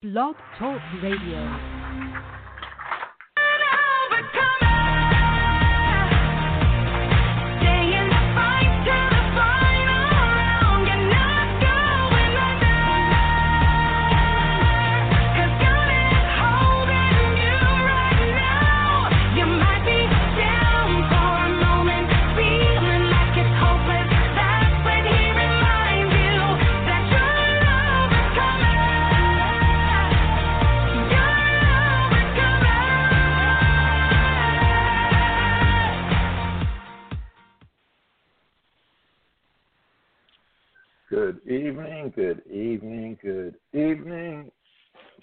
Blog Talk Radio. Evening, good evening, good evening,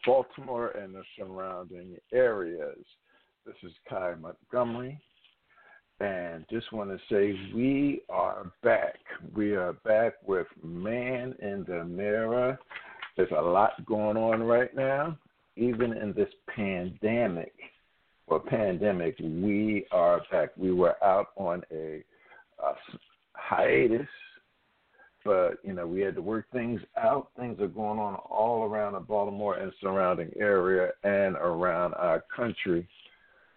Baltimore and the surrounding areas. This is Kai Montgomery, and just want to say we are back. We are back with Man in the Mirror. There's a lot going on right now, even in this pandemic or pandemic. We are back. We were out on a, a hiatus but you know we had to work things out. Things are going on all around the Baltimore and surrounding area and around our country,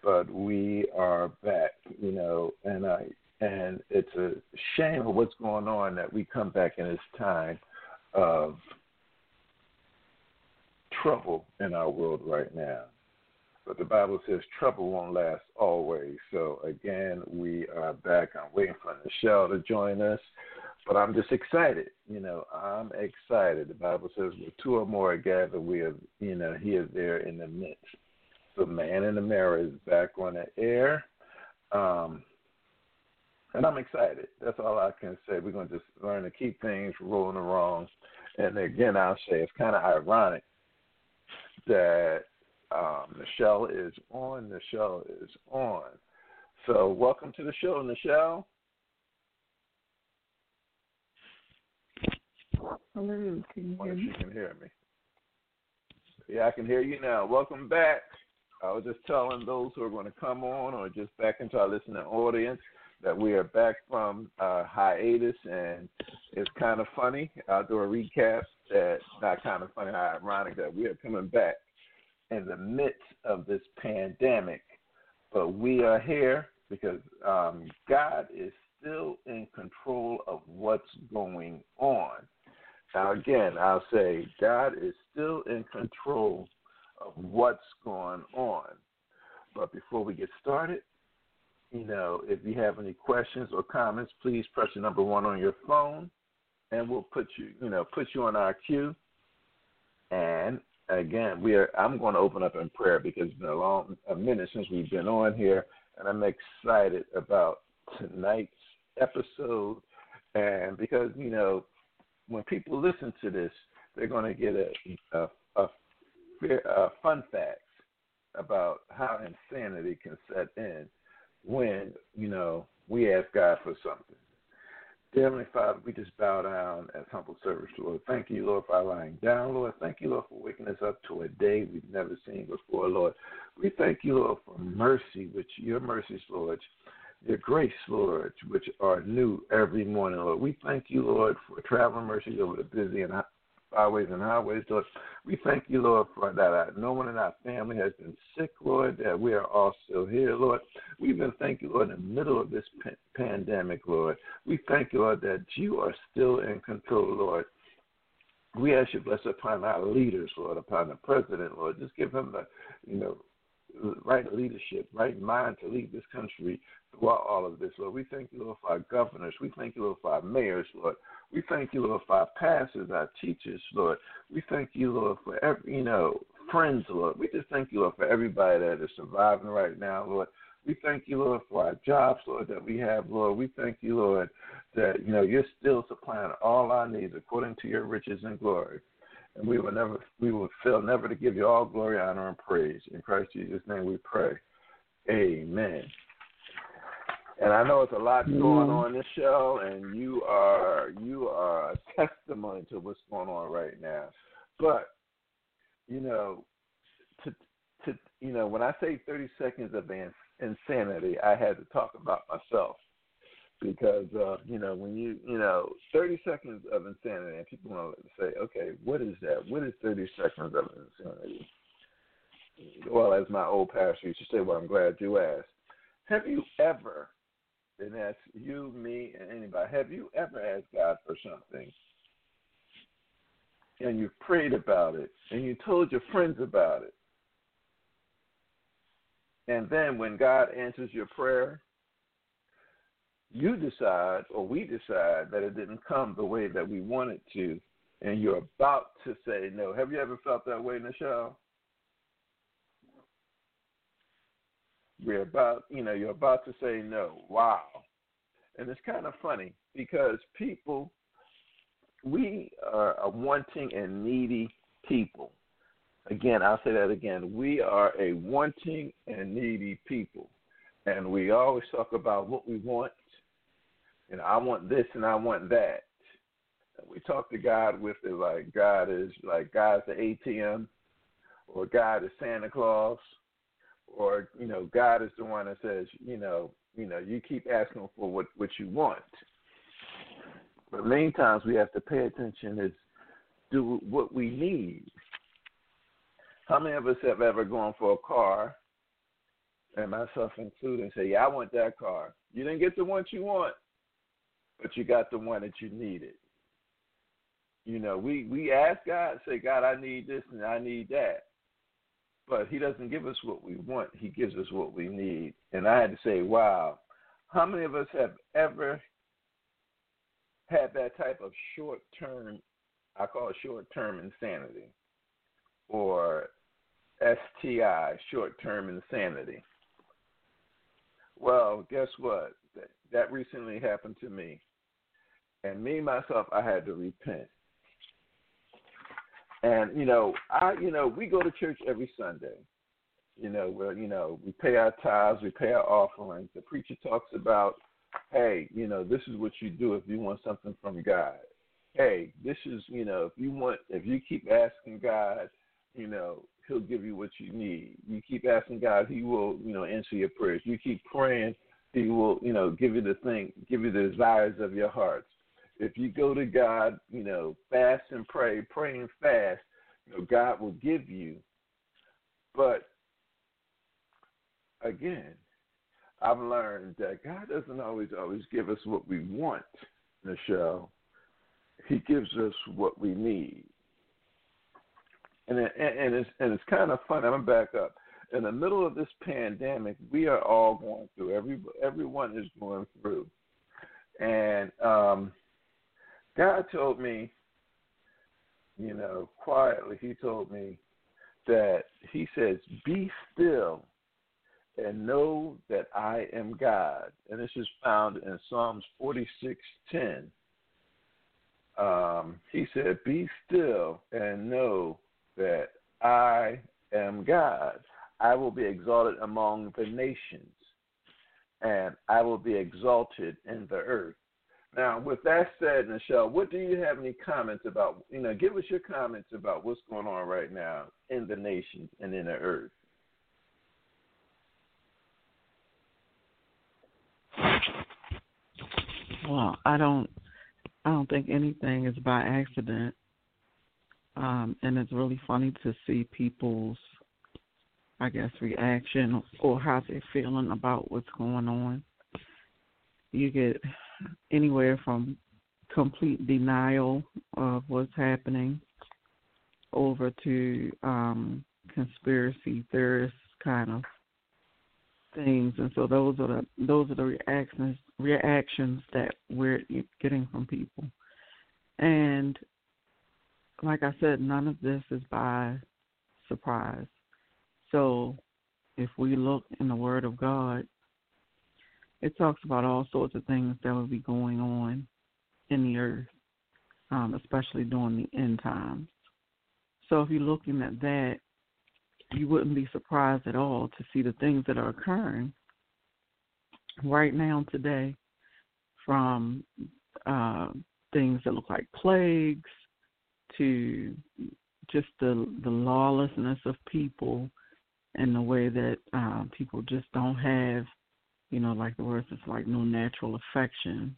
but we are back. You know, and I and it's a shame of what's going on that we come back in this time of trouble in our world right now. But the Bible says trouble won't last always. So again, we are back. I'm waiting for Nichelle to join us. But I'm just excited. You know, I'm excited. The Bible says, "Where two or more are gathered, we are, you know, He is there in the midst." So, Man in the Mirror is back on the air, um, and I'm excited. That's all I can say. We're going to just learn to keep things rolling along. And again, I'll say it's kind of ironic that um, Nichelle is on. Nichelle is on. So, welcome to the show, Nichelle. Hello, can you hear me? She can hear me. Yeah, I can hear you now. Welcome back. I was just telling those who are going to come on or just back into our listening audience that we are back from uh, hiatus, and it's kind of funny. I'll do a recap. That not kind of funny, how ironic that we are coming back in the midst of this pandemic, but we are here because um, God is still in control of what's going on. Now, again, I'll say God is still in control of what's going on. But before we get started, you know, if you have any questions or comments, please press the number one on your phone, and we'll put you, you know, put you on our queue. And again, we are. I'm going to open up in prayer because it's been a long a minute since we've been on here, and I'm excited about tonight's episode. And because you know, when people listen to this, they're going to get a, a, a, a fun facts about how insanity can set in when you know we ask God for something. Dear Heavenly Father, we just bow down as humble servants, Lord. Thank you, Lord, for lying down, Lord. Thank you, Lord, for waking us up to a day we've never seen before, Lord. We thank you, Lord, for mercy, which your mercies, Lord, your grace, Lord, which are new every morning, Lord. We thank you, Lord, for traveling mercies over the busy and highways and highways, Lord. We thank you, Lord, for that no one in our family has been sick, Lord, that we are all still here, Lord. We even thank you, Lord, in the middle of this pandemic, Lord. We thank you, Lord, that you are still in control, Lord. We ask you bless upon our leaders, Lord, upon the president, Lord. Just give him the, you know, right leadership, right mind to lead this country throughout all of this, Lord. We thank you, Lord, for our governors. We thank you, Lord, for our mayors, Lord. We thank you, Lord, for our pastors, our teachers, Lord. We thank you, Lord, for every, you know, friends, Lord. We just thank you, Lord, for everybody that is surviving right now, Lord. We thank you, Lord, for our jobs, Lord, that we have, Lord. We thank you, Lord, that, you know, you're still supplying all our needs according to your riches and glory and we will never we will fail never to give you all glory, honor, and praise. In Christ Jesus' name we pray. Amen. And I know it's a lot going on in this show, and you are you are a testimony to what's going on right now. But you know, to to you know, when I say thirty seconds of insanity, I had to talk about myself because uh, you know when you you know thirty seconds of insanity, and people want to say, okay, what is that? What is thirty seconds of insanity? Well, as my old pastor used to say, well, I'm glad you asked. Have you ever, and that's you, me, and anybody, have you ever asked God for something? And you prayed about it, and you told your friends about it. And then when God answers your prayer, you decide or we decide that it didn't come the way that we wanted to, and you're about to say no. Have you ever felt that way, Nichelle? We're about, you know, you're about to say no. Wow. And it's kind of funny because people, we are a wanting and needy people. Again, I'll say that again. We are a wanting and needy people. And we always talk about what we want And I want this and I want that. And we talk to God with it like God is like God's the ATM, or God is Santa Claus, or you know God is the one that says you know you know you keep asking for what what you want. But many times we have to pay attention is do what we need. How many of us have ever gone for a car, and myself included, and say, "Yeah, I want that car." You didn't get the one you want, but you got the one that you needed. You know, we we ask God, say, God, I need this and I need that, but He doesn't give us what we want. He gives us what we need. And I had to say, wow, how many of us have ever had that type of short term, I call it short term insanity, or STI, short term insanity? Well, guess what? That recently happened to me. And me myself, I had to repent. And you know, I you know, we go to church every Sunday. You know, where you know we pay our tithes, we pay our offerings. The preacher talks about, hey, you know, this is what you do if you want something from God. Hey, this is you know, if you want, if you keep asking God, you know, He'll give you what you need. You keep asking God, He will, you know, answer your prayers. You keep praying, He will, you know, give you the thing, give you the desires of your hearts if you go to God, you know, fast and pray, pray and fast, you know, God will give you. But again, I've learned that God doesn't always always give us what we want, Nichelle. He gives us what we need. And and it's and it's kind of fun. I'm back up. In the middle of this pandemic, we are all going through. Every everyone is going through, and um, God told me, you know, quietly, He told me that He says, Be still and know that I am God. And this is found in Psalms 46:10. Um, he said, Be still and know that I am God. I will be exalted among the nations, and I will be exalted in the earth. Now, with that said, Nichelle, what do you have any comments about? You know, give us your comments about what's going on right now in the nations and in the earth. Well, I don't, I don't think anything is by accident, um, and it's really funny to see people's, I guess, reaction or how they're feeling about what's going on. You get anywhere from complete denial of what's happening over to um, conspiracy theorist kind of things, and so those are the those are the reactions reactions that we're getting from people. And like I said, none of this is by surprise. So if we look in the Word of God, it talks about all sorts of things that will be going on in the earth, um, especially during the end times. So if you're looking at that, you wouldn't be surprised at all to see the things that are occurring right now today, from uh, things that look like plagues to just the the lawlessness of people and the way that uh, people just don't have you know, like the word says, like no natural affection.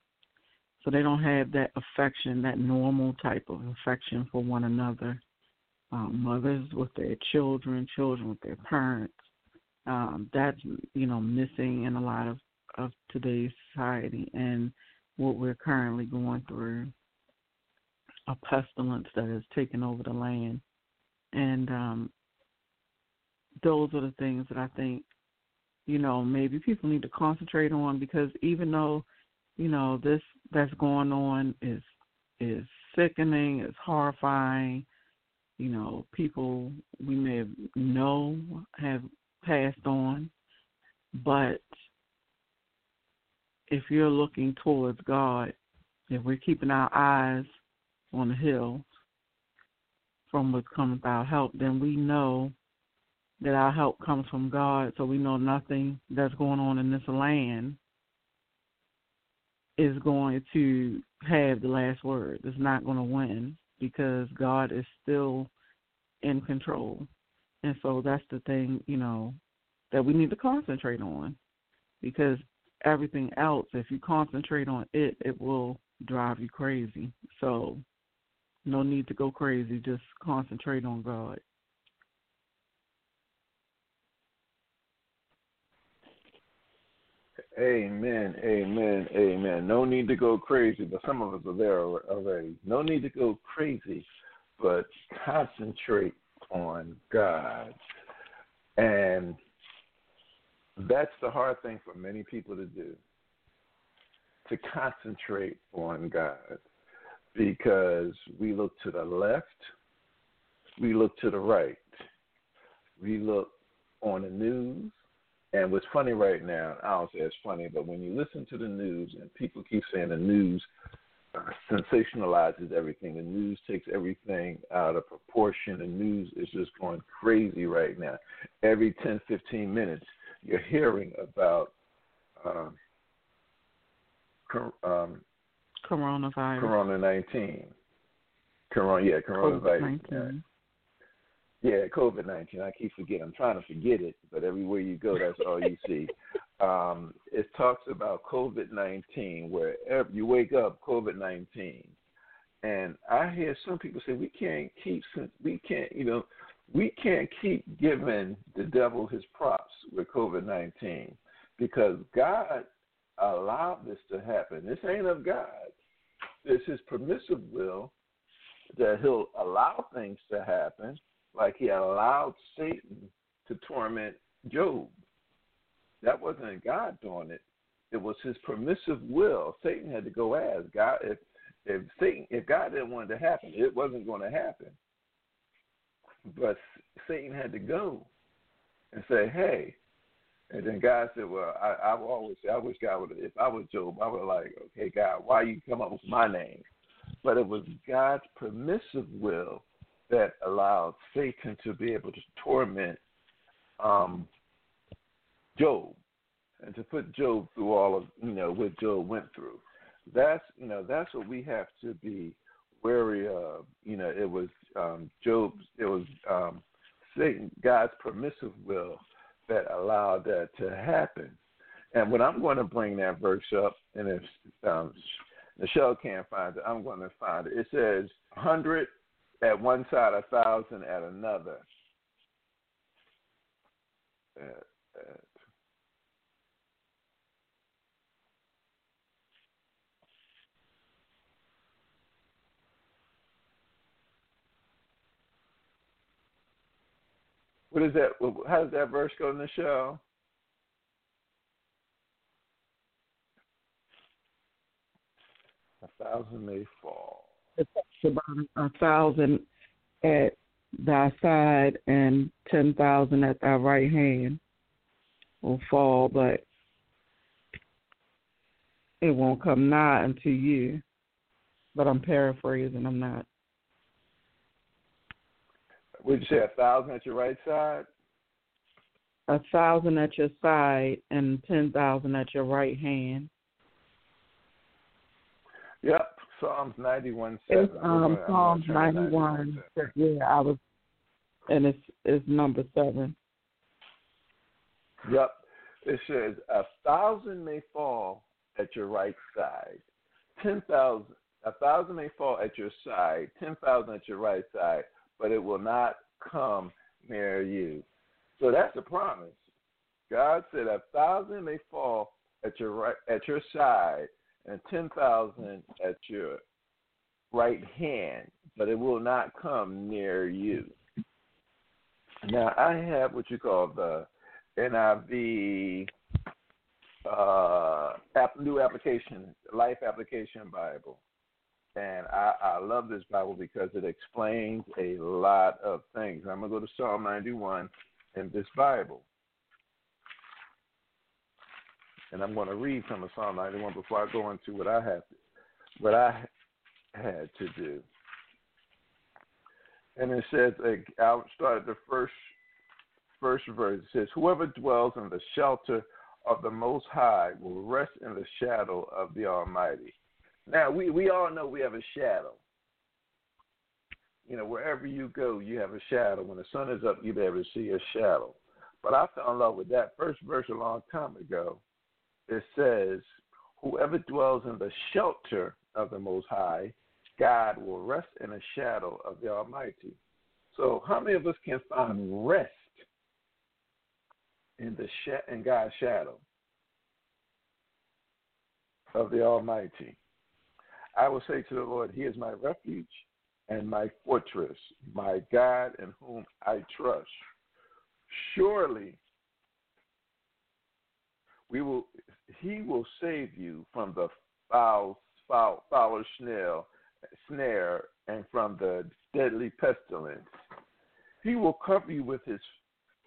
So they don't have that affection, that normal type of affection for one another. Um, mothers with their children, children with their parents. Um, that's you know missing in a lot of of today's society and what we're currently going through. A pestilence that has taken over the land, and um, those are the things that I think you know maybe people need to concentrate on because even though you know this that's going on is is sickening, it's horrifying. You know, people we may know have passed on, but if you're looking towards God, if we're keeping our eyes on the hill from which cometh our help, then we know that our help comes from God. So we know nothing that's going on in this land is going to have the last word. It's not going to win because God is still in control. And so that's the thing, you know, that we need to concentrate on because everything else, if you concentrate on it, it will drive you crazy. So no need to go crazy, just concentrate on God. Amen, amen, amen. No need to go crazy, but some of us are there already. No need to go crazy, but concentrate on God. And that's the hard thing for many people to do to concentrate on God because we look to the left, we look to the right, we look on the news, and what's funny right now, I don't say it's funny, but when you listen to the news and people keep saying the news uh, sensationalizes everything, the news takes everything out of proportion, the news is just going crazy right now. Every 10, 15 minutes, you're hearing about um, um, coronavirus. Corona 19. Corona, yeah, coronavirus. Yeah, COVID nineteen. I keep forgetting. I'm trying to forget it, but everywhere you go, that's all you see. Um, it talks about COVID nineteen, where you wake up, COVID nineteen, and I hear some people say we can't keep, we can't, you know, we can't keep giving the devil his props with COVID nineteen because God allowed this to happen. This ain't of God. It's His permissive will that He'll allow things to happen like he allowed Satan to torment Job. That wasn't God doing it. It was his permissive will. Satan had to go ask God if if Satan if God didn't want it to happen, it wasn't going to happen. But Satan had to go and say, "Hey," and then God said, "Well, I, I always I wish God would. If I was Job, I would like, okay, God, why you come up with my name?" But it was God's permissive will that allowed Satan to be able to torment um, Job and to put Job through all of you know what Job went through. That's you know that's what we have to be wary of. You know, it was um, Job's, it was um, Satan, God's permissive will that allowed that to happen. And when I'm going to bring that verse up, and if um, Nichelle can't find it, I'm going to find it. It says, hundred at one side, a thousand at another. At, at. What is that? How does that verse go in the show? A thousand may fall about a thousand at thy side and ten thousand at thy right hand will fall, but it won't come nigh unto you. But I'm paraphrasing, I'm not. Would you say a thousand at your right side? A thousand at your side and ten thousand at your right hand. Yep. Psalms ninety one seven. It's um Psalms ninety one. Yeah, I was, and it's it's number seven. Yep. It says, A thousand may fall at your right side, ten thousand a thousand may fall at your side, ten thousand at your right side, but it will not come near you. So that's a promise. God said a thousand may fall at your right at your side and ten thousand at your right hand, but it will not come near you. Now I have what you call the NIV uh, new application, life application Bible, and I, I love this Bible because it explains a lot of things. I'm gonna go to Psalm 91 in this Bible, and I'm going to read from Psalm 91 before I go into what I have, to, what I had to do. And it says, uh, I'll start at the first first verse. It says, "Whoever dwells in the shelter of the Most High will rest in the shadow of the Almighty." Now we we all know we have a shadow. You know, wherever you go, you have a shadow. When the sun is up, you'll to see a shadow. But I fell in love with that first verse a long time ago. It says, Whoever dwells in the shelter of the Most High, God will rest in the shadow of the Almighty. So, how many of us can find rest in the sh- in God's shadow of the Almighty? I will say to the Lord, He is my refuge and my fortress, my God in whom I trust. Surely we will he will save you from the foul foul foul snare snare and from the deadly pestilence. He will cover you with his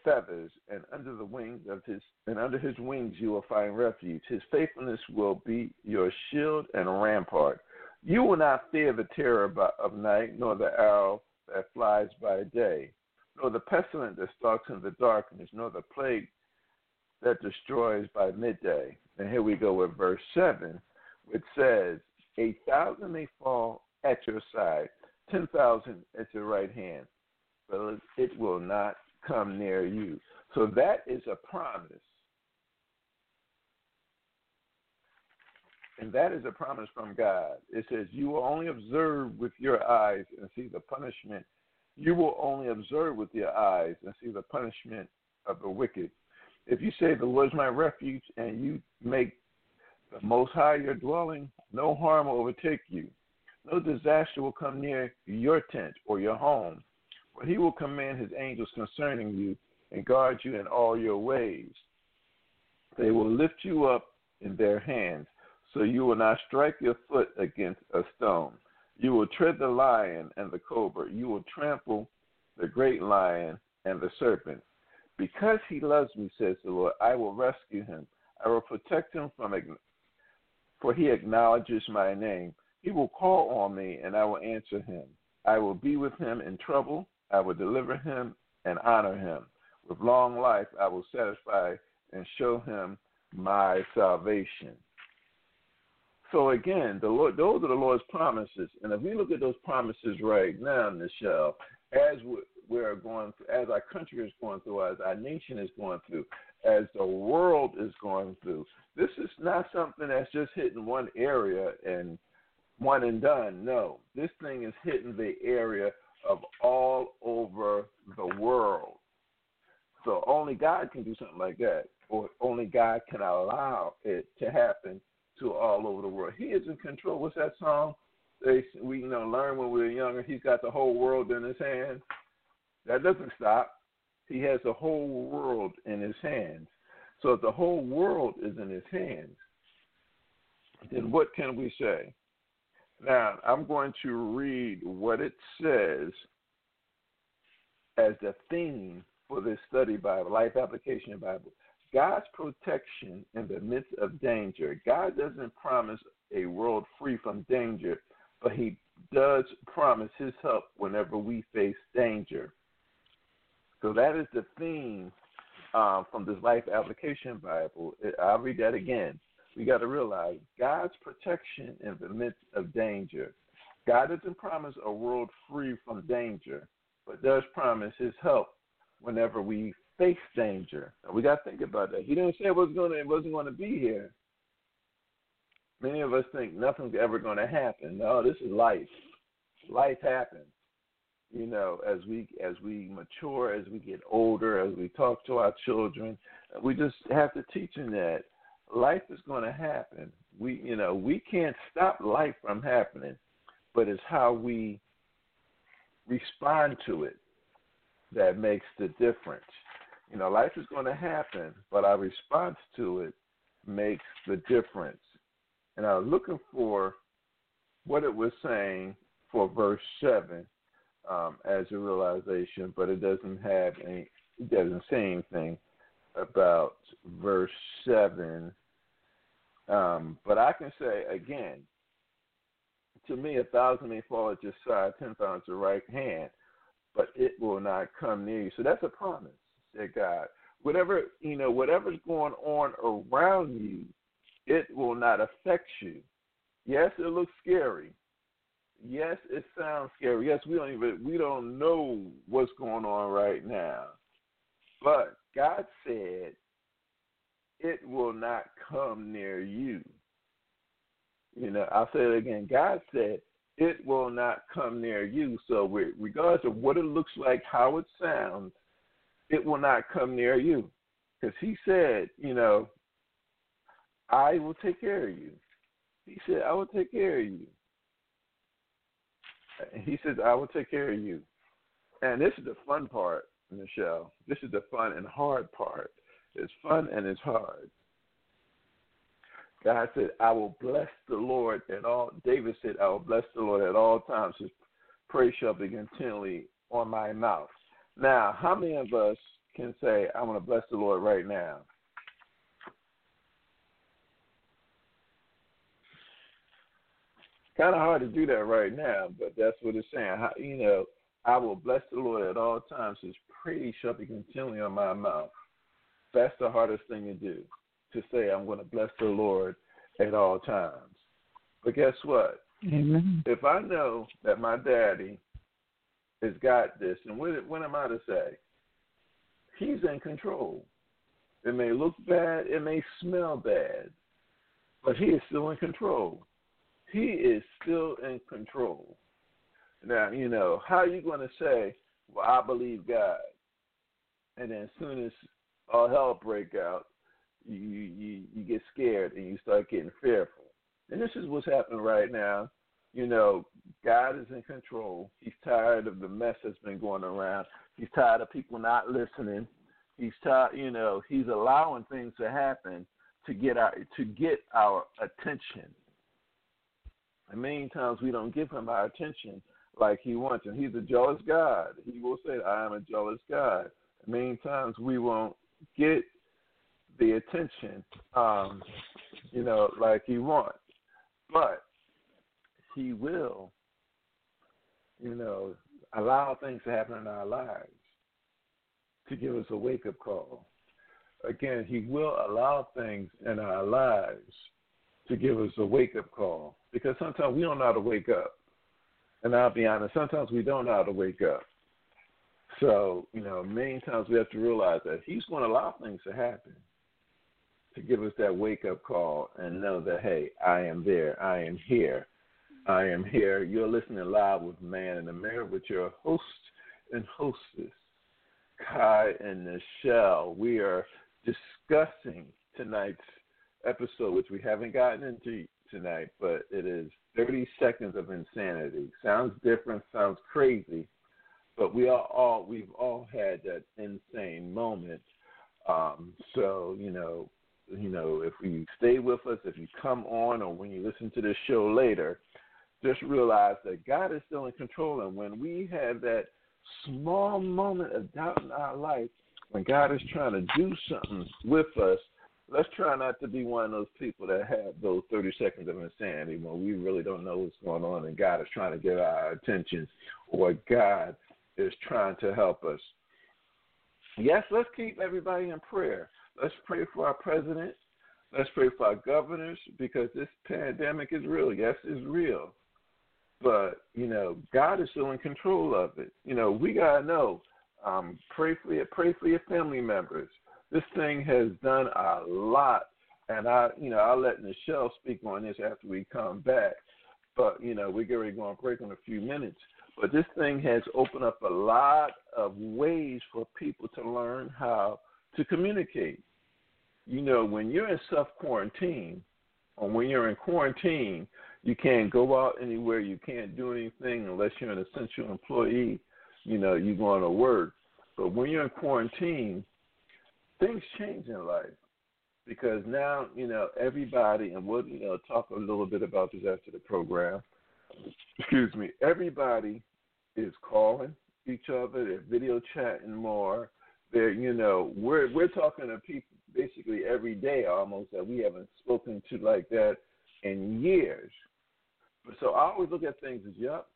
feathers and under the wings of his and under his wings you will find refuge. His faithfulness will be your shield and rampart. You will not fear the terror of night, nor the arrow that flies by day, nor the pestilence that stalks in the darkness, nor the plague that destroys by midday. And here we go with verse 7, which says, A thousand may fall at your side, 10,000 at your right hand, but it will not come near you. So that is a promise And that is a promise from God. It says, You will only observe with your eyes and see the punishment. You will only observe with your eyes and see the punishment of the wicked. If you say, The Lord is my refuge, and you make the Most High your dwelling, no harm will overtake you. No disaster will come near your tent or your home. For he will command his angels concerning you and guard you in all your ways. They will lift you up in their hands so you will not strike your foot against a stone. You will tread the lion and the cobra. You will trample the great lion and the serpent. Because he loves me, says the Lord, I will rescue him. I will protect him from, for he acknowledges my name. He will call on me, and I will answer him. I will be with him in trouble. I will deliver him and honor him. With long life, I will satisfy and show him my salvation. So again, the Lord, those are the Lord's promises, and if we look at those promises right now, Nichelle, as we're going, through, as our country is going through, as our nation is going through, as the world is going through, this is not something that's just hitting one area and one and done. No, this thing is hitting the area of all over the world. So only God can do something like that, or only God can allow it to happen to all over the world. He is in control. What's that song? They we you know learn when we were younger. He's got the whole world in his hands. That doesn't stop. He has the whole world in his hands. So if the whole world is in his hands, then what can we say? Now I'm going to read what it says as the theme for this study Bible, Life Application Bible. God's protection in the midst of danger. God doesn't promise a world free from danger, but He does promise His help whenever we face danger. So that is the theme um, from this Life Application Bible. I'll read that again. We got to realize God's protection in the midst of danger. God doesn't promise a world free from danger, but does promise His help whenever we face danger. We got to think about that. He didn't say it was going to, it wasn't going to be here. Many of us think nothing's ever going to happen. No, this is life. Life happens. You know, as we as we mature, as we get older, as we talk to our children, we just have to teach them that life is going to happen. We, you know, we can't stop life from happening, but it's how we respond to it that makes the difference. You know, life is going to happen, but our response to it makes the difference. And I was looking for what it was saying for verse seven um, as a realization, but it doesn't have any. It doesn't say anything about verse seven. Um, but I can say again, to me, a thousand may fall at your side, ten thousand at your right hand, but it will not come near you. So that's a promise, that God. Whatever you know, whatever's going on around you, it will not affect you. Yes, it looks scary. Yes, it sounds scary. Yes, we don't even we don't know what's going on right now. But God said it will not come near you. You know, I'll say it again. God said it will not come near you. So, regardless of what it looks like, how it sounds, it will not come near you. Because He said, you know, I will take care of you. He said, I will take care of you. He says, I will take care of you. And this is the fun part, Nichelle. This is the fun and hard part. It's fun and it's hard. God said, I will bless the Lord at all. David said, I will bless the Lord at all times. His praise shall be continually on my mouth. Now, how many of us can say, I want to bless the Lord right now? Kind of hard to do that right now, but that's what it's saying. How, you know, I will bless the Lord at all times. His praise shall be continually on my mouth. That's the hardest thing to do to say I'm going to bless the Lord at all times. But guess what? Amen. If I know that my daddy has got this, and what, what am I to say? He's in control. It may look bad, it may smell bad, but he is still in control. He is still in control. Now, you know, how are you going to say, well, I believe God, and then as soon as all hell break out, you you you get scared and you start getting fearful. And this is what's happening right now. You know, God is in control. He's tired of the mess that's been going around. He's tired of people not listening. He's tired, you know, he's allowing things to happen to get our to get our attention. And many times we don't give him our attention like he wants. And he's a jealous God. He will say, I am a jealous God. And many times we won't get the attention, um, you know, like he wants. But he will, you know, allow things to happen in our lives to give us a wake up call. Again, he will allow things in our lives to give us a wake up call because sometimes we don't know how to wake up. And I'll be honest, sometimes we don't know how to wake up. So, you know, many times we have to realize that he's going to allow things to happen to give us that wake up call and know that, hey, I am there. I am here. I am here. You're listening live with Man in the Mirror with your host and hostess, Kai and Nichelle. We are discussing tonight's episode, which we haven't gotten into tonight, but it is 30 seconds of insanity. Sounds different, sounds crazy, but we are all we've all had that insane moment. Um, so you know, you know, if you stay with us, if you come on, or when you listen to this show later, just realize that God is still in control. And when we have that small moment of doubt in our life, when God is trying to do something with us, let's try not to be one of those people that have those 30 seconds of insanity when we really don't know what's going on and God is trying to get our attention or God is trying to help us. Yes, let's keep everybody in prayer. Let's pray for our president. Let's pray for our governors because this pandemic is real. Yes, it's real. But, you know, God is still in control of it. You know, we got to know Um, pray for your pray for your family members. This thing has done a lot, and I, you know, I'll let Nichelle speak on this after we come back. But you know, we're going to go on break in a few minutes. But this thing has opened up a lot of ways for people to learn how to communicate. You know, when you're in self quarantine, or when you're in quarantine, you can't go out anywhere, you can't do anything unless you're an essential employee. You know, you're going to work. But when you're in quarantine, things change in life because now you know everybody, and we'll you know talk a little bit about this after the program. Excuse me. Everybody is calling each other. They're video chatting more. They're you know we're we're talking to people basically every day almost that we haven't spoken to like that in years. But So I always look at things as, yep,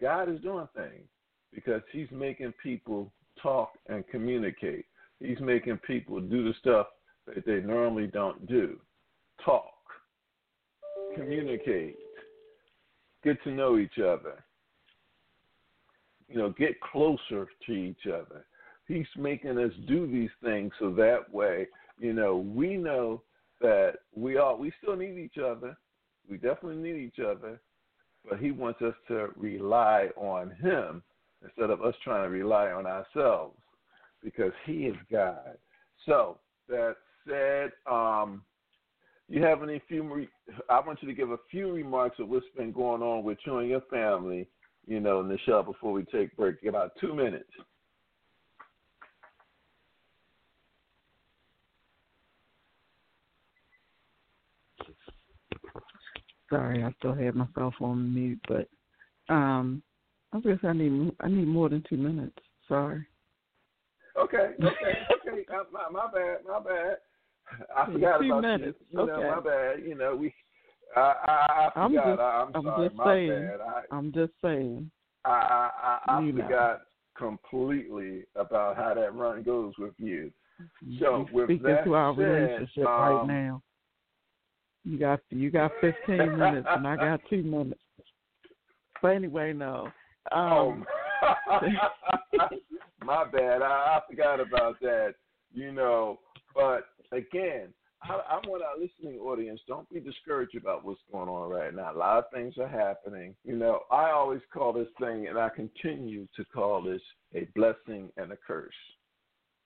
God is doing things because He's making people talk and communicate. He's making people do the stuff that they normally don't do. Talk, communicate, get to know each other, you know, get closer to each other. He's making us do these things so that way, you know, we know that we all we still need each other. We definitely need each other, but he wants us to rely on him instead of us trying to rely on ourselves because He is God. So that said, um, you have any few? Re- I want you to give a few remarks of what's been going on with you and your family. You know, in the Nichelle, before we take break, about two minutes. Sorry, I still had myself on mute, but um, I guess I need I need more than two minutes. Sorry. Okay, okay, okay. Uh, my, my bad, my bad. I forgot Two about minutes. you. You okay. know, my bad. You know, we. I, I, I I'm forgot. just, I, I'm, I'm sorry. just my saying. bad. I, I'm just saying. I, I, I, I You know. forgot completely about how that run goes with you. So You're with speaking that to our said, relationship right um, now. You got you got 15 minutes and I got two minutes. But anyway, no. Um, oh, my bad. I, I forgot about that. You know, but again, I, I want our listening audience. Don't be discouraged about what's going on right now. A lot of things are happening. You know, I always call this thing, and I continue to call this a blessing and a curse.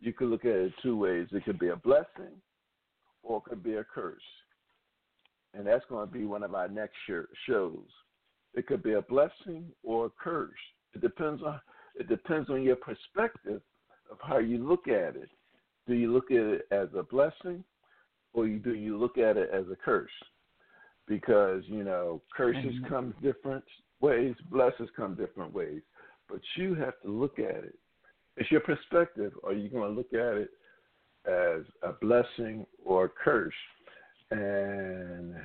You could look at it two ways. It could be a blessing, or it could be a curse. And that's going to be one of our next shows. It could be a blessing or a curse. It depends on it depends on your perspective of how you look at it. Do you look at it as a blessing, or do you look at it as a curse? Because you know curses Amen. come different ways, blessings come different ways. But you have to look at it. It's your perspective. Are you going to look at it as a blessing or a curse? And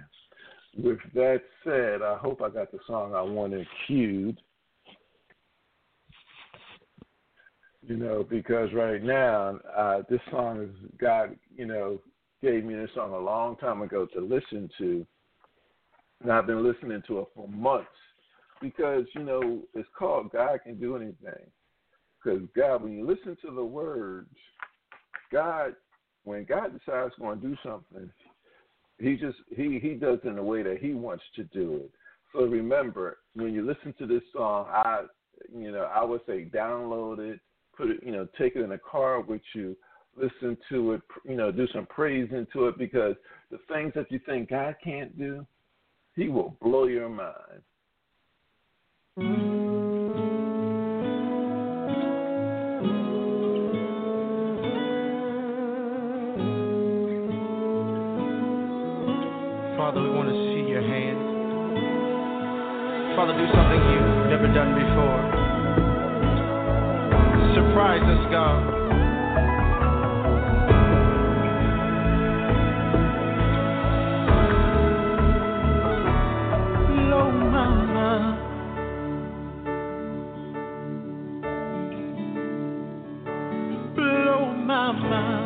with that said, I hope I got the song I wanted cued. You know, because right now, uh, this song is God, you know, gave me this song a long time ago to listen to. And I've been listening to it for months because, you know, it's called God Can Do Anything. Because God, when you listen to the words, God, when God decides going to do something, he just he he does it in a way that he wants to do it. So remember, when you listen to this song, I you know I would say download it, put it you know take it in a car with you, listen to it, you know do some praise into it because the things that you think God can't do, He will blow your mind. Father, we want to see your hand. Father, do something you've never done before. Surprise us, God. Blow my mind. Blow my mind.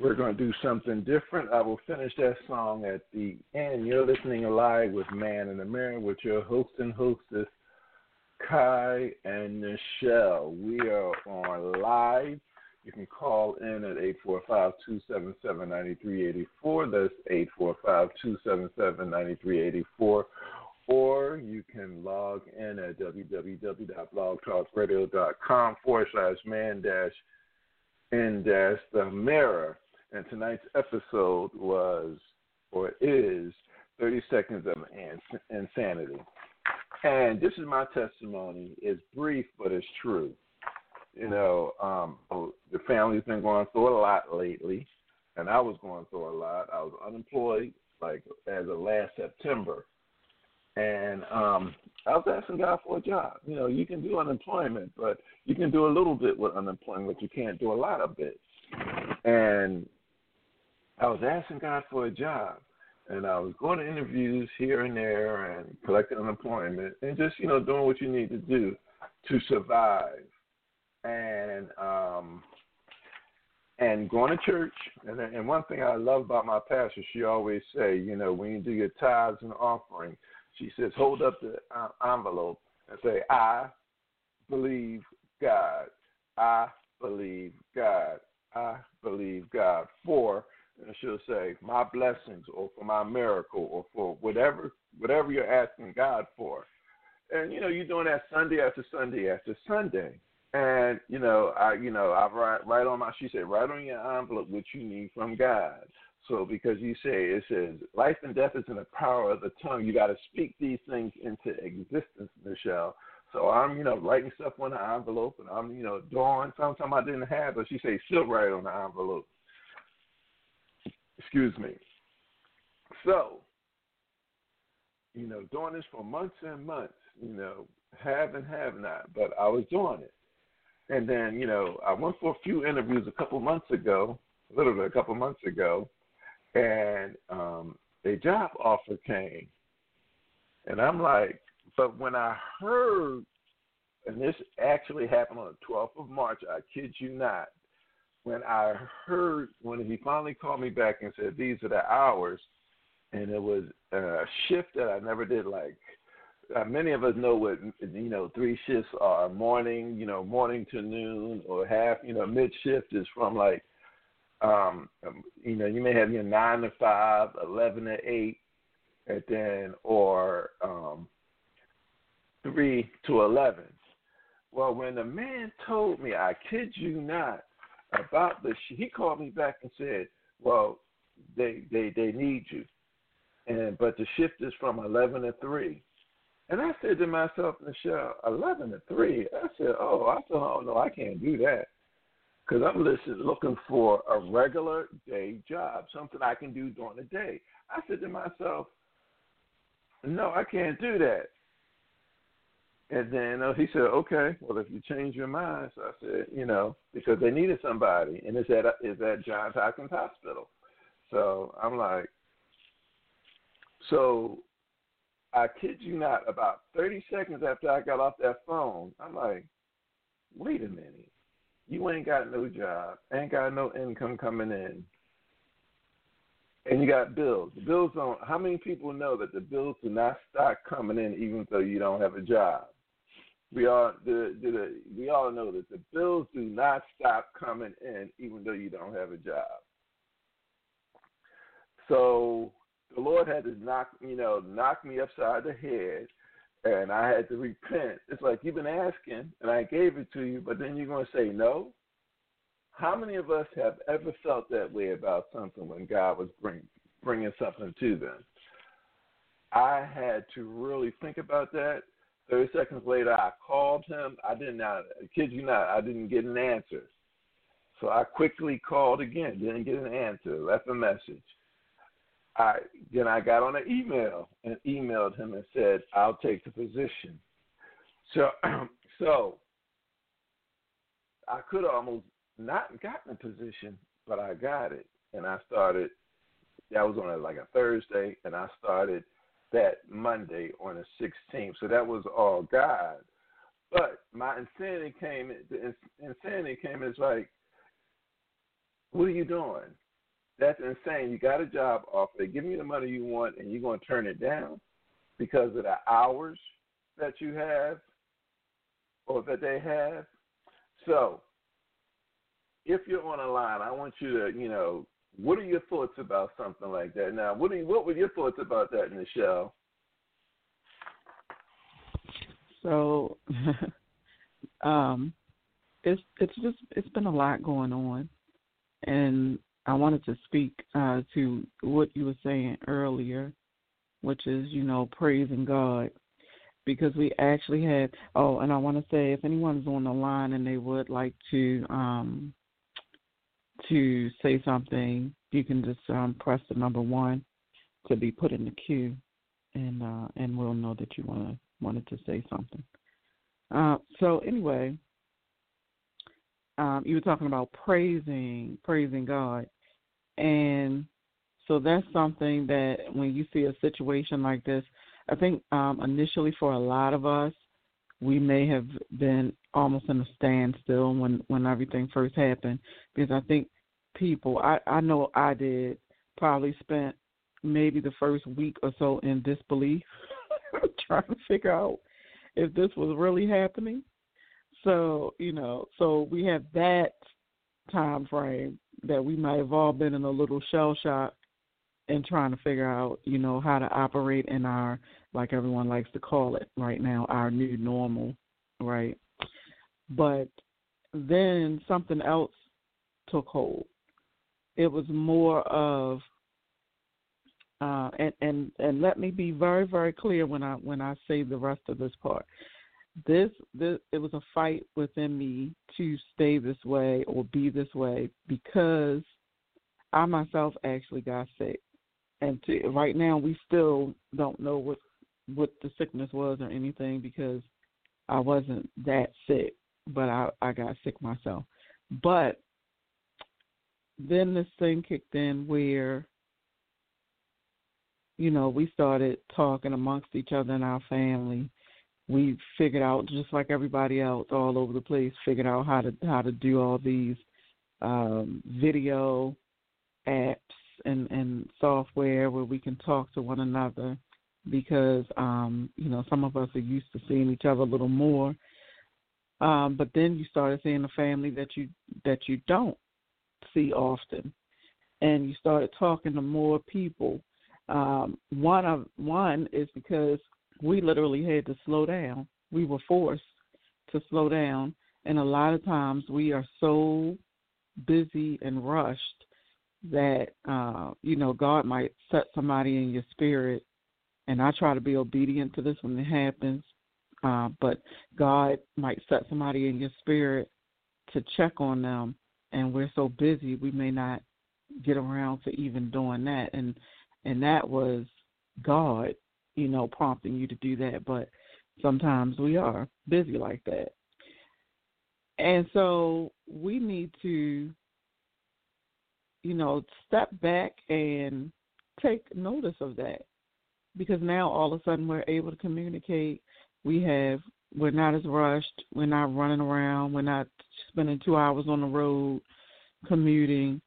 We're going to do something different. I will finish that song at the end. You're listening live with Man in the Mirror with your host and hostess, Kai and Nichelle. We are on live. You can call in at 845-277-9384. That's 845-277-9384. Or you can log in at www.blogtalkradio.com forward slash man dash in dash the mirror. And tonight's episode was or is 30 seconds of ins- insanity. And this is my testimony. It's brief, but it's true. You know, um, the family's been going through a lot lately, and I was going through a lot. I was unemployed, like as of last September, and um, I was asking God for a job. You know, you can do unemployment, but you can do a little bit with unemployment, but you can't do a lot of it. And I was asking God for a job, and I was going to interviews here and there and collecting unemployment and just you know doing what you need to do to survive. And um, and going to church. And and one thing I love about my pastor, she always say, you know, when you do your tithes and offering, she says, hold up the uh, envelope and say, I believe God. I believe God. I believe God for. And she'll say, my blessings, or for my miracle, or for whatever whatever you're asking God for. and you know you're doing that Sunday after Sunday after Sunday. And you know, I you know I write write on my she said write on your envelope what you need from God. So because you say it says life and death is in the power of the tongue, you got to speak these things into existence, Nichelle. So I'm you know writing stuff on the envelope, and I'm you know doing something I didn't have, but she say still write on the envelope. Excuse me. So you know, doing this for months and months, you know, have and have not, but I was doing it. And then, you know, I went for a few interviews a couple months ago, literally a couple months ago, and um, a job offer came. And I'm like, but when I heard, and this actually happened on the 12th of March, I kid you not, when I heard, when he finally called me back and said, these are the hours, and it was a shift that I never did like uh, many of us know what you know three shifts are morning you know morning to noon or half you know mid shift is from like um you know you may have your nine to five eleven to eight and then or um three to eleven well when the man told me i kid you not about the he called me back and said well they they they need you and but the shift is from eleven to three and I said to myself, Nichelle, 11 to 3. I said, oh, I said, oh, no, I can't do that. Because I'm listening, looking for a regular day job, something I can do during the day. I said to myself, no, I can't do that. And then uh, he said, okay, well, if you change your mind. So I said, you know, because they needed somebody, and it's at, it's at Johns Hopkins Hospital. So I'm like, so I kid you not, about 30 seconds after I got off that phone, I'm like, wait a minute. You ain't got no job, ain't got no income coming in, and you got bills. The bills don't. How many people know that the bills do not stop coming in even though you don't have a job? We all the, the, we all know that the bills do not stop coming in even though you don't have a job. So the Lord had to knock, you know, knock me upside the head, and I had to repent. It's like you've been asking, and I gave it to you, but then you're going to say no. How many of us have ever felt that way about something when God was bring, bringing something to them? I had to really think about that. 30 seconds later, I called him. I did not, I kid you not, I didn't get an answer. So I quickly called again, didn't get an answer, left a message. I then I got on an email and emailed him and said, I'll take the position. So so I could almost not gotten a position, but I got it. And I started that was on a, like a Thursday and I started that Monday on the sixteenth. So that was all God. But my insanity came the insanity came as like, What are you doing? That's insane. You got a job offer. Give you the money you want, and you're going to turn it down because of the hours that you have or that they have. So, if you're on a line, I want you to, you know, what are your thoughts about something like that? Now, what you, what were your thoughts about that, Nichelle? So, um, it's it's just it's been a lot going on, and I wanted to speak uh, to what you were saying earlier, which is, you know, praising God. Because we actually had, oh, and I want to say if anyone's on the line and they would like to um, to say something, you can just um, press the number one to be put in the queue, and uh, and we'll know that you want to wanted to say something. Uh, so anyway, um, you were talking about praising praising God, and so that's something that when you see a situation like this, I think um, initially for a lot of us, we may have been almost in a standstill when when everything first happened because I think people I I know I did probably spent maybe the first week or so in disbelief trying to figure out if this was really happening. So, you know, so we have that time frame that we might have all been in a little shell shock and trying to figure out, you know, how to operate in our, like everyone likes to call it right now, our new normal, right? But then something else took hold. It was more of, uh, and and and let me be very very clear when I when I say the rest of this part. This this it was a fight within me to stay this way or be this way because I myself actually got sick and to, right now we still don't know what what the sickness was or anything because I wasn't that sick, but I I got sick myself. But then this thing kicked in where you know we started talking amongst each other in our family. We figured out just like everybody else all over the place figured out how to how to do all these um video apps and, and software where we can talk to one another because um, you know some of us are used to seeing each other a little more. Um, but then you started seeing a family that you that you don't see often, and you started talking to more people. Um, one of one is because we literally had to slow down. We were forced to slow down, and a lot of times we are so busy and rushed that uh, you know God might set somebody in your spirit, and I try to be obedient to this when it happens. Uh, but God might set somebody in your spirit to check on them, and we're so busy we may not get around to even doing that. And and that was God, you know, prompting you to do that. But sometimes we are busy like that. And so we need to you know, step back and take notice of that. Because now all of a sudden we're able to communicate. We have we're not as rushed, we're not running around, we're not spending two hours on the road commuting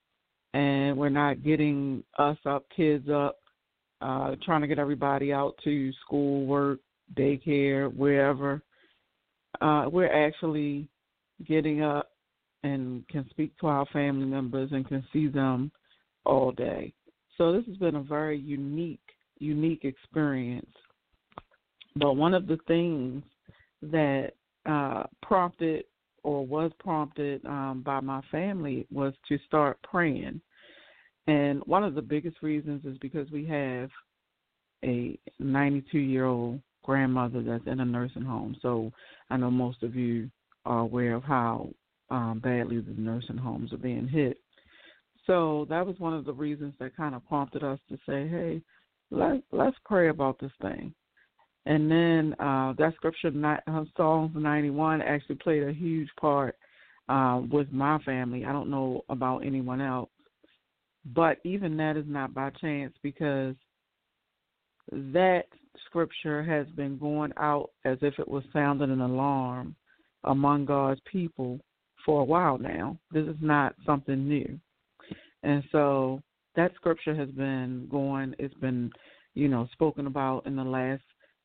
and we're not getting us up, kids up, uh, trying to get everybody out to school, work, daycare, wherever. Uh, we're actually getting up and can speak to our family members and can see them all day. So this has been a very unique, unique experience. But one of the things that uh, prompted or was prompted um, by my family was to start praying. And one of the biggest reasons is because we have a 92 year old grandmother that's in a nursing home. So I know most of you are aware of how um, badly the nursing homes are being hit. So that was one of the reasons that kind of prompted us to say, hey, let, let's pray about this thing. And then uh, that scripture, uh, Psalms 91, actually played a huge part uh, with my family. I don't know about anyone else. But even that is not by chance because that scripture has been going out as if it was sounding an alarm among God's people for a while now. This is not something new. And so that scripture has been going, it's been, you know, spoken about in the last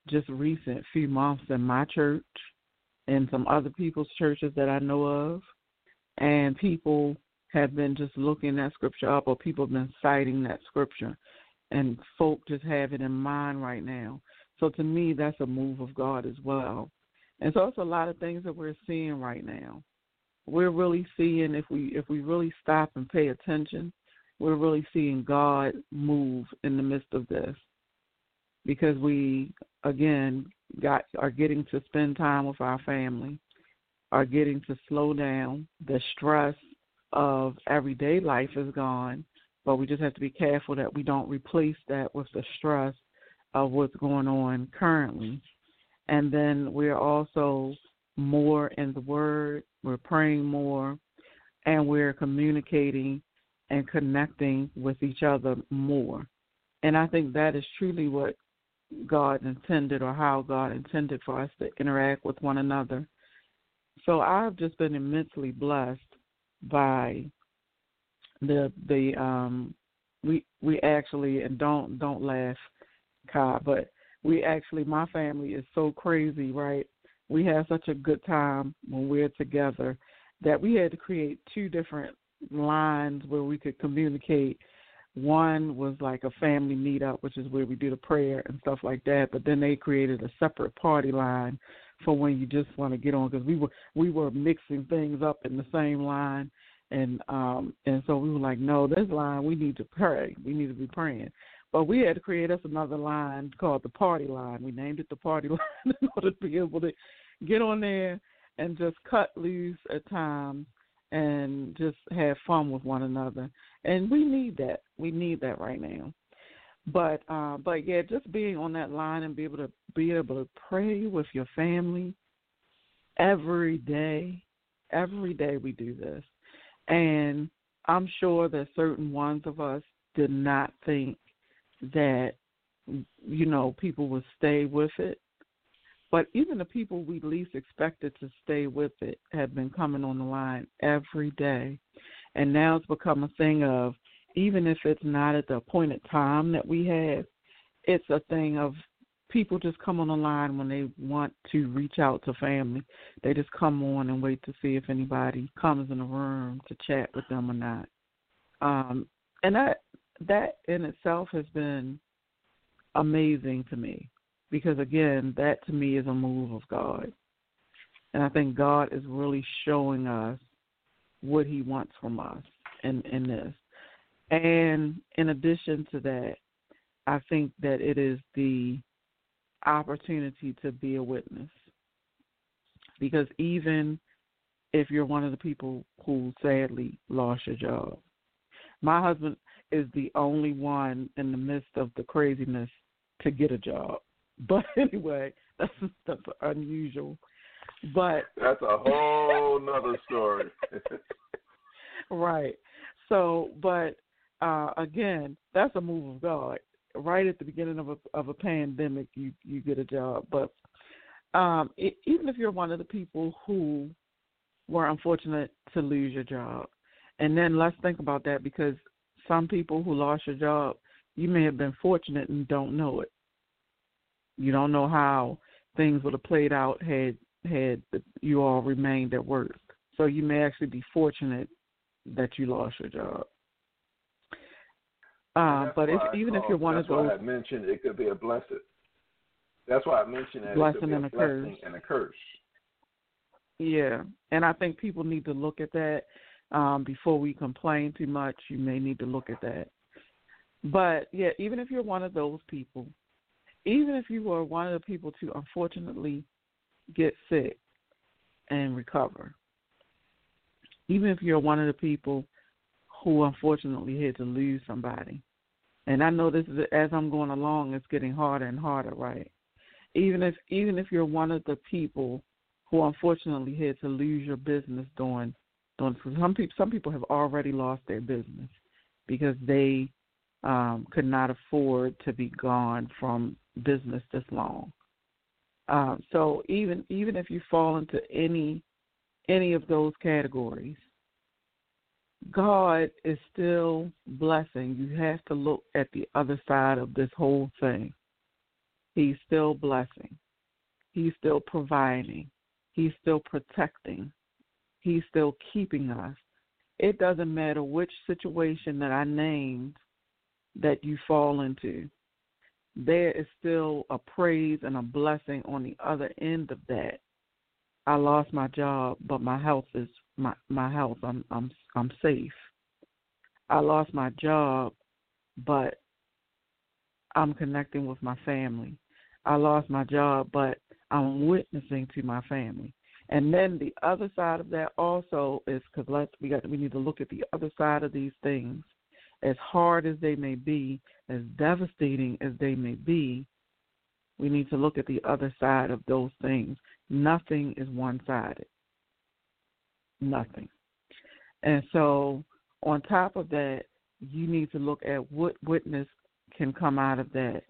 just recent few months in my church and some other people's churches that I know of. And people have been just looking that scripture up or people have been citing that scripture. And folk just have it in mind right now. So to me, that's a move of God as well. And so it's a lot of things that we're seeing right now we're really seeing if we if we really stop and pay attention, we're really seeing God move in the midst of this. Because we again got are getting to spend time with our family, are getting to slow down. The stress of everyday life is gone, but we just have to be careful that we don't replace that with the stress of what's going on currently. And then we're also more in the Word, we're praying more, and we're communicating and connecting with each other more. And I think that is truly what God intended or how God intended for us to interact with one another. So I've just been immensely blessed by the the um we we actually and don't don't laugh Kai, but we actually my family is so crazy, right? we have such a good time when we're together that we had to create two different lines where we could communicate one was like a family meetup, which is where we do the prayer and stuff like that. But then they created a separate party line for when you just want to get on because we were we were mixing things up in the same line, and um and so we were like, no, this line we need to pray, we need to be praying. But we had to create us another line called the party line. We named it the party line in order to be able to get on there and just cut loose at times and just have fun with one another. And we need that. We need that right now. But uh but yeah, just being on that line and be able to be able to pray with your family every day. Every day we do this. And I'm sure that certain ones of us did not think that you know people would stay with it but even the people we least expected to stay with it have been coming on the line every day. And now it's become a thing of even if it's not at the appointed time that we have, it's a thing of people just come on the line when they want to reach out to family. They just come on and wait to see if anybody comes in the room to chat with them or not. Um, and that that in itself has been amazing to me because again, that to me is a move of God. And I think God is really showing us what he wants from us in, in this. And in addition to that, I think that it is the opportunity to be a witness. Because even if you're one of the people who sadly lost your job, my husband is the only one in the midst of the craziness to get a job. But anyway, that's that's unusual. But that's a whole nother story. right. So, but uh again, that's a move of God. Right at the beginning of a of a pandemic, you you get a job. But um it, even if you're one of the people who were unfortunate to lose your job, and then let's think about that because some people who lost your job, you may have been fortunate and don't know it. You don't know how things would have played out had had you all remained at work. So you may actually be fortunate that you lost your job. Uh, but if, even if you're one of those, I mentioned it could be a blessing. That's why I mentioned that blessing and a, a curse. and a curse. Yeah, and I think people need to look at that um, before we complain too much. You may need to look at that. But yeah, even if you're one of those people, even if you are one of the people to unfortunately get sick and recover, even if you're one of the people who unfortunately had to lose somebody, and I know this is as I'm going along, it's getting harder and harder, right? Even if even if you're one of the people who unfortunately had to lose your business during during some people some people have already lost their business because they um, could not afford to be gone from business this long. Um, so even even if you fall into any any of those categories, God is still blessing. You have to look at the other side of this whole thing. He's still blessing. He's still providing. He's still protecting. He's still keeping us. It doesn't matter which situation that I named that you fall into there is still a praise and a blessing on the other end of that. I lost my job, but my health is my my health. I'm I'm I'm safe. I lost my job, but I'm connecting with my family. I lost my job, but I'm witnessing to my family. And then the other side of that also is because let's we got we need to look at the other side of these things as hard as they may be, as devastating as they may be, we need to look at the other side of those things. Nothing is one sided. Nothing. And so, on top of that, you need to look at what witness can come out of that.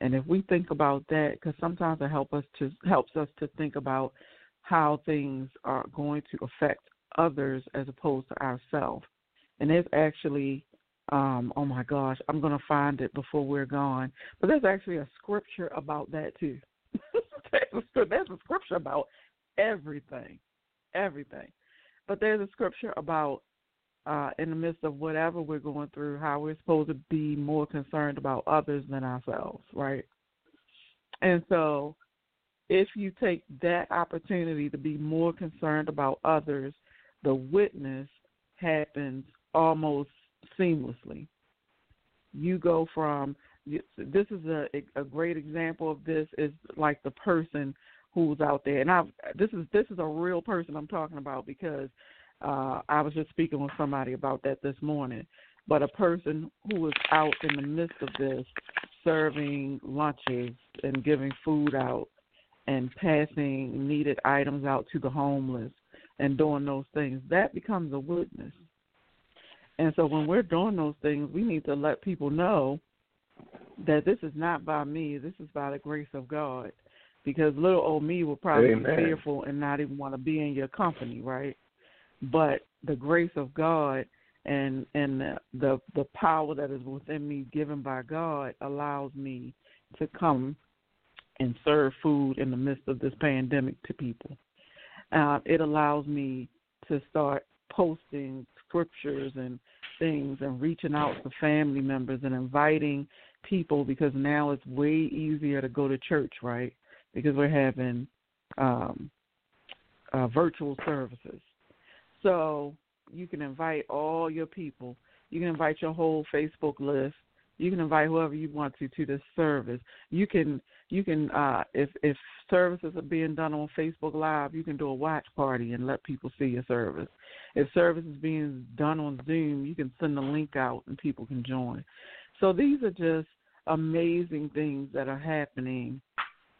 And if we think about that, because sometimes it help us to helps us to think about how things are going to affect others as opposed to ourselves. And there's actually um, oh my gosh, I'm to find it before we're gone. But there's actually a scripture about that too. there's a scripture about everything, everything. But there's a scripture about uh, in the midst of whatever we're going through, how we're supposed to be more concerned about others than ourselves, right? And so, if you take that opportunity to be more concerned about others, the witness happens almost seamlessly. You go from this is a a great example of this is like the person who's out there, and I this is this is a real person I'm talking about because uh, I was just speaking with somebody about that this morning. But a person who was out in the midst of this, serving lunches and giving food out and passing needed items out to the homeless and doing those things, that becomes a witness. And so when we're doing those things, we need to let people know that this is not by me, this is by the grace of God. Because little old me will probably Amen. be fearful and not even want to be in your company, right? But the grace of God and and the, the the power that is within me given by God allows me to come and serve food in the midst of this pandemic to people. Uh, it allows me to start posting scriptures and things and reaching out to family members and inviting people because now it's way easier to go to church, right? Because we're having um, uh, virtual services. So you can invite all your people. You can invite your whole Facebook list. You can invite whoever you want to to this service. You can you can uh if if services are being done on Facebook Live, you can do a watch party and let people see your service. If service is being done on Zoom, you can send the link out and people can join. So these are just amazing things that are happening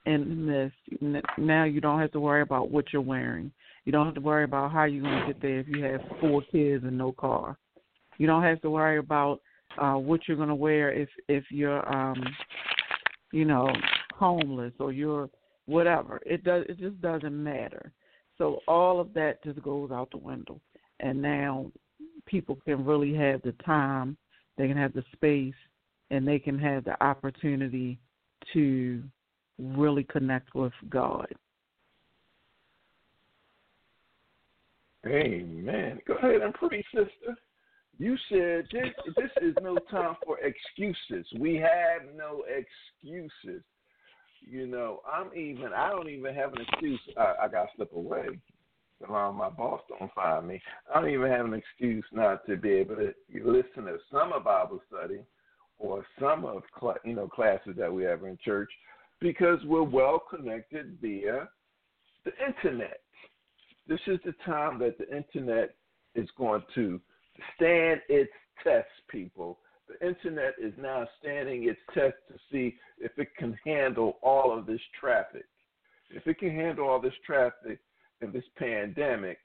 in this. Now you don't have to worry about what you're wearing. You don't have to worry about how you're going to get there if you have four kids and no car. You don't have to worry about uh what you're going to wear if if you're um you know homeless or you're whatever. It does it just doesn't matter. So all of that just goes out the window. And now people can really have the time, they can have the space and they can have the opportunity to really connect with God. Amen. Go ahead and pray, sister. You said this, this is no time for excuses. We have no excuses. You know, I'm even. I don't even have an excuse. I, I got to slip away. Around my boss don't find me. I don't even have an excuse not to be able to listen to summer Bible study or some of you know classes that we have in church because we're well connected via the internet. This is the time that the internet is going to stand its test, people. The internet is now standing its test to see if it can handle all of this traffic. If it can handle all this traffic in this pandemic,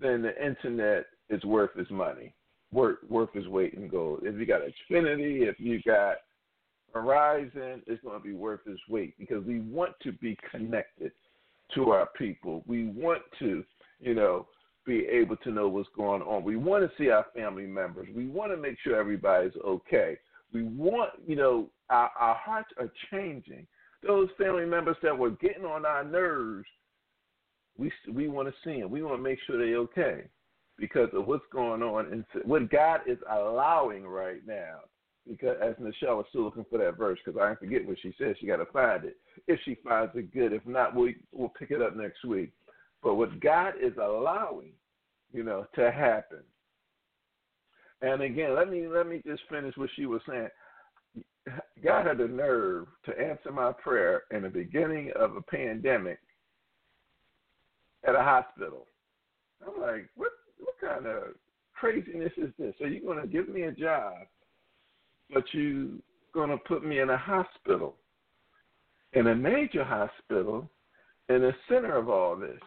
then the internet is worth its money, worth worth its weight in gold. If you got Xfinity, if you got Verizon, it's going to be worth its weight because we want to be connected to our people. We want to, you know, be able to know what's going on. We want to see our family members. We want to make sure everybody's okay. We want, you know, our, our hearts are changing. Those family members that were getting on our nerves, we we want to see them. We want to make sure they're okay because of what's going on and what God is allowing right now. Because as Nichelle was still looking for that verse, because I forget what she said, she got to find it. If she finds it good, if not, we'll we'll pick it up next week. But what God is allowing, you know, to happen. And again, let me let me just finish what she was saying. God had the nerve to answer my prayer in the beginning of a pandemic at a hospital. I'm like, what what kind of craziness is this? Are you're going to give me a job, but you're going to put me in a hospital, in a major hospital, in the center of all this.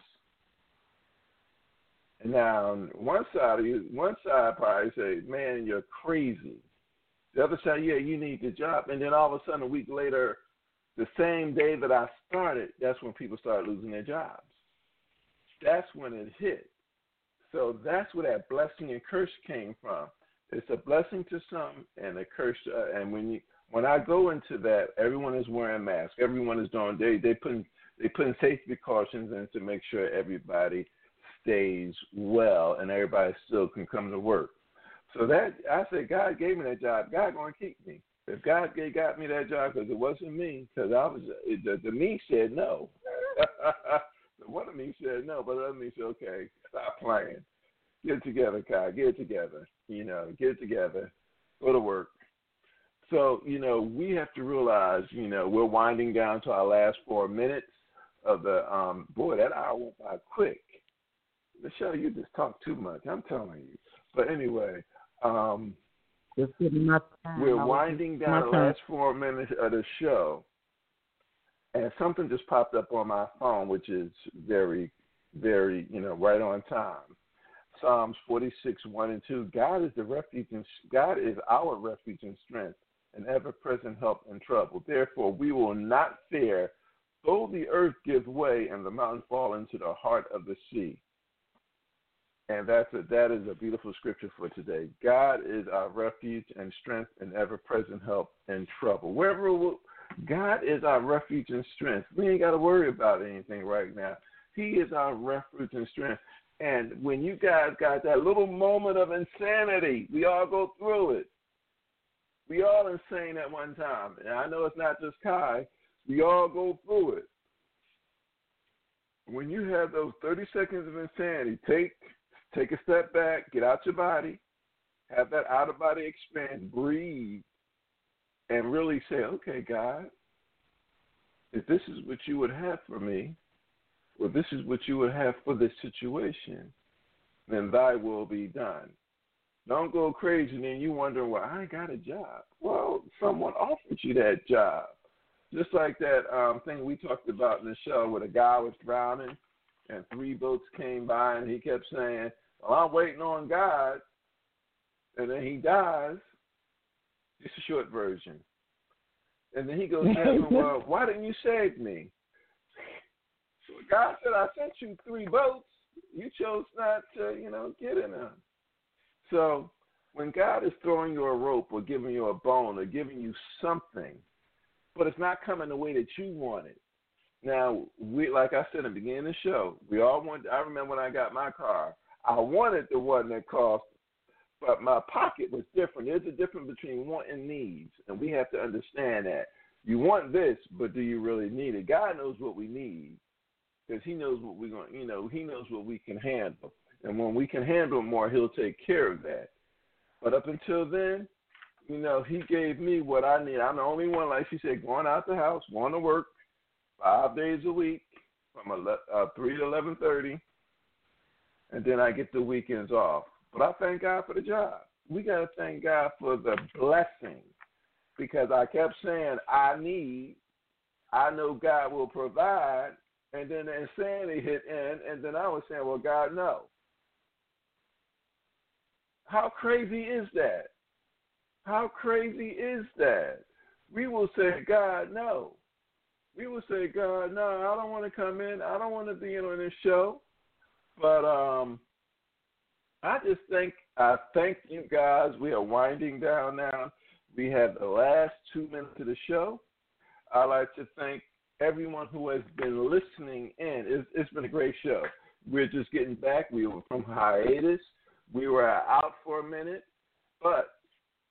Now, one side of you, one side probably say, "Man, you're crazy." The other side, yeah, you need the job. And then all of a sudden, a week later, the same day that I started, that's when people started losing their jobs. That's when it hit. So that's where that blessing and curse came from. It's a blessing to some and a curse. To, uh, and when you when I go into that, everyone is wearing masks. Everyone is doing they they putting they putting safety precautions in to make sure everybody stays well and everybody still can come to work. So that I said, God gave me that job. God going to keep me. If God got me that job because it wasn't me, because I was the, the me said no. one of me said no, but the other me said okay, stop playing, get it together, Kai, get it together. You know, get it together, go to work. So you know, we have to realize, you know, we're winding down to our last four minutes of the um. Boy, that hour went by quick. Nichelle, you just talk too much. I'm telling you. But anyway, um, just getting my. We're winding down the last four minutes of the show, and something just popped up on my phone, which is very, very, you know, right on time. Psalms 46, 1 and 2. God is the refuge and God is our refuge and strength, and ever-present help in trouble. Therefore, we will not fear, though the earth give way and the mountains fall into the heart of the sea and that's a, that is a beautiful scripture for today. God is our refuge and strength and ever present help in trouble. Wherever we'll, God is our refuge and strength. We ain't got to worry about anything right now. He is our refuge and strength. And when you guys got that little moment of insanity, we all go through it. We all insane at one time. And I know it's not just Kai. We all go through it. When you have those 30 seconds of insanity, take Take a step back, get out your body, have that out of body experience, breathe, and really say, okay, God, if this is what you would have for me, or this is what you would have for this situation, then thy will be done. Don't go crazy and then you wondering, well, I got a job. Well, someone offered you that job. Just like that um, thing we talked about in the show where the guy was drowning and three boats came by, and he kept saying, "Well, I'm waiting on God," and then he dies. It's a short version, and then he goes, "Well, why didn't you save me?" God said, "I sent you three boats. You chose not to, you know, get in them." So when God is throwing you a rope or giving you a bone or giving you something, but it's not coming the way that you want it, now, we like I said in the beginning of the show, we all want. I remember when I got my car, I wanted the one that cost, but my pocket was different. There's a difference between want and needs, and we have to understand that. You want this, but do you really need it? God knows what we need, because He knows what we're going. You know, He knows what we can handle, and when we can handle more, He'll take care of that. But up until then, you know, He gave me what I need. I'm the only one, like she said, going out the house, going to work five days a week from 11, uh, 3 to 11.30, and then I get the weekends off. But I thank God for the job. We got to thank God for the blessing because I kept saying, I need, I know God will provide, and then the insanity hit in, and then I was saying, well, God, no. How crazy is that? How crazy is that? We will say, God, no we would say, God, no, I don't want to come in. I don't want to be in on this show. But um, I just think I thank you guys. We are winding down now. We have the last two minutes of the show. I'd like to thank everyone who has been listening in. It's, it's been a great show. We're just getting back. We were from hiatus. We were out for a minute, but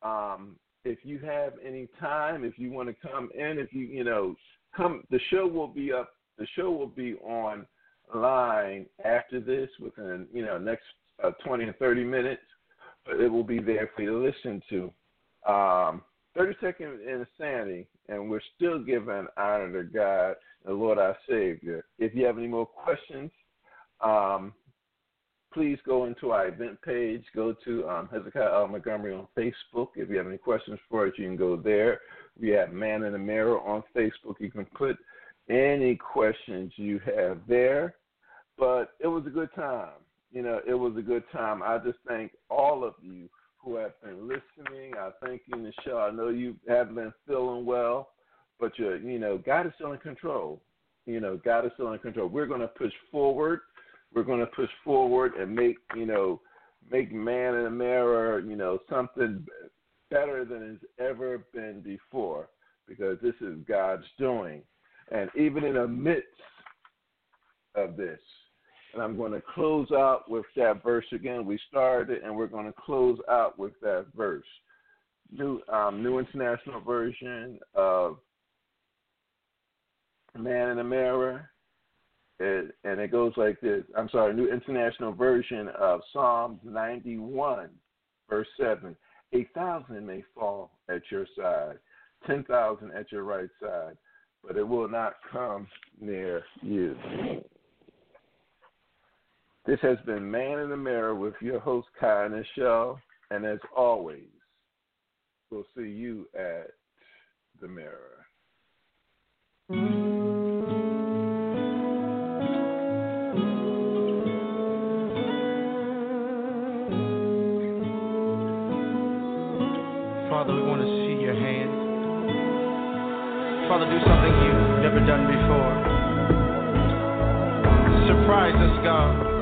um, if you have any time, if you want to come in, if you you know come the show will be up the show will be on line after this within you know next uh, 20 or 30 minutes but it will be there for you to listen to. Um, 30 second insanity and we're still giving honor to god the lord our savior. If you have any more questions um, please go into our event page go to um, hezekiah L. montgomery on facebook if you have any questions for us you can go there we have Man in the Mirror on Facebook. You can put any questions you have there. But it was a good time. You know, it was a good time. I just thank all of you who have been listening. I thank you, Nichelle. I know you haven't been feeling well, but you you know, God is still in control. You know, God is still in control. We're going to push forward. We're going to push forward and make you know, make man in mirror, you know, something better than it's ever been before because this is God's doing. And even in the midst of this, And I'm going to close out with that verse again. We started, and we're going to close out with that verse. New um, New International Version of Man in the Mirror. It, and it goes like this. I'm sorry, New International Version of Psalm 91, verse 7. A thousand may fall at your side, ten thousand at your right side, but it will not come near you. This has been Man in the Mirror with your host, Kai Nichelle. And as always, we'll see you at the mirror. Father, Father, do something you've never done before. Surprise us, God.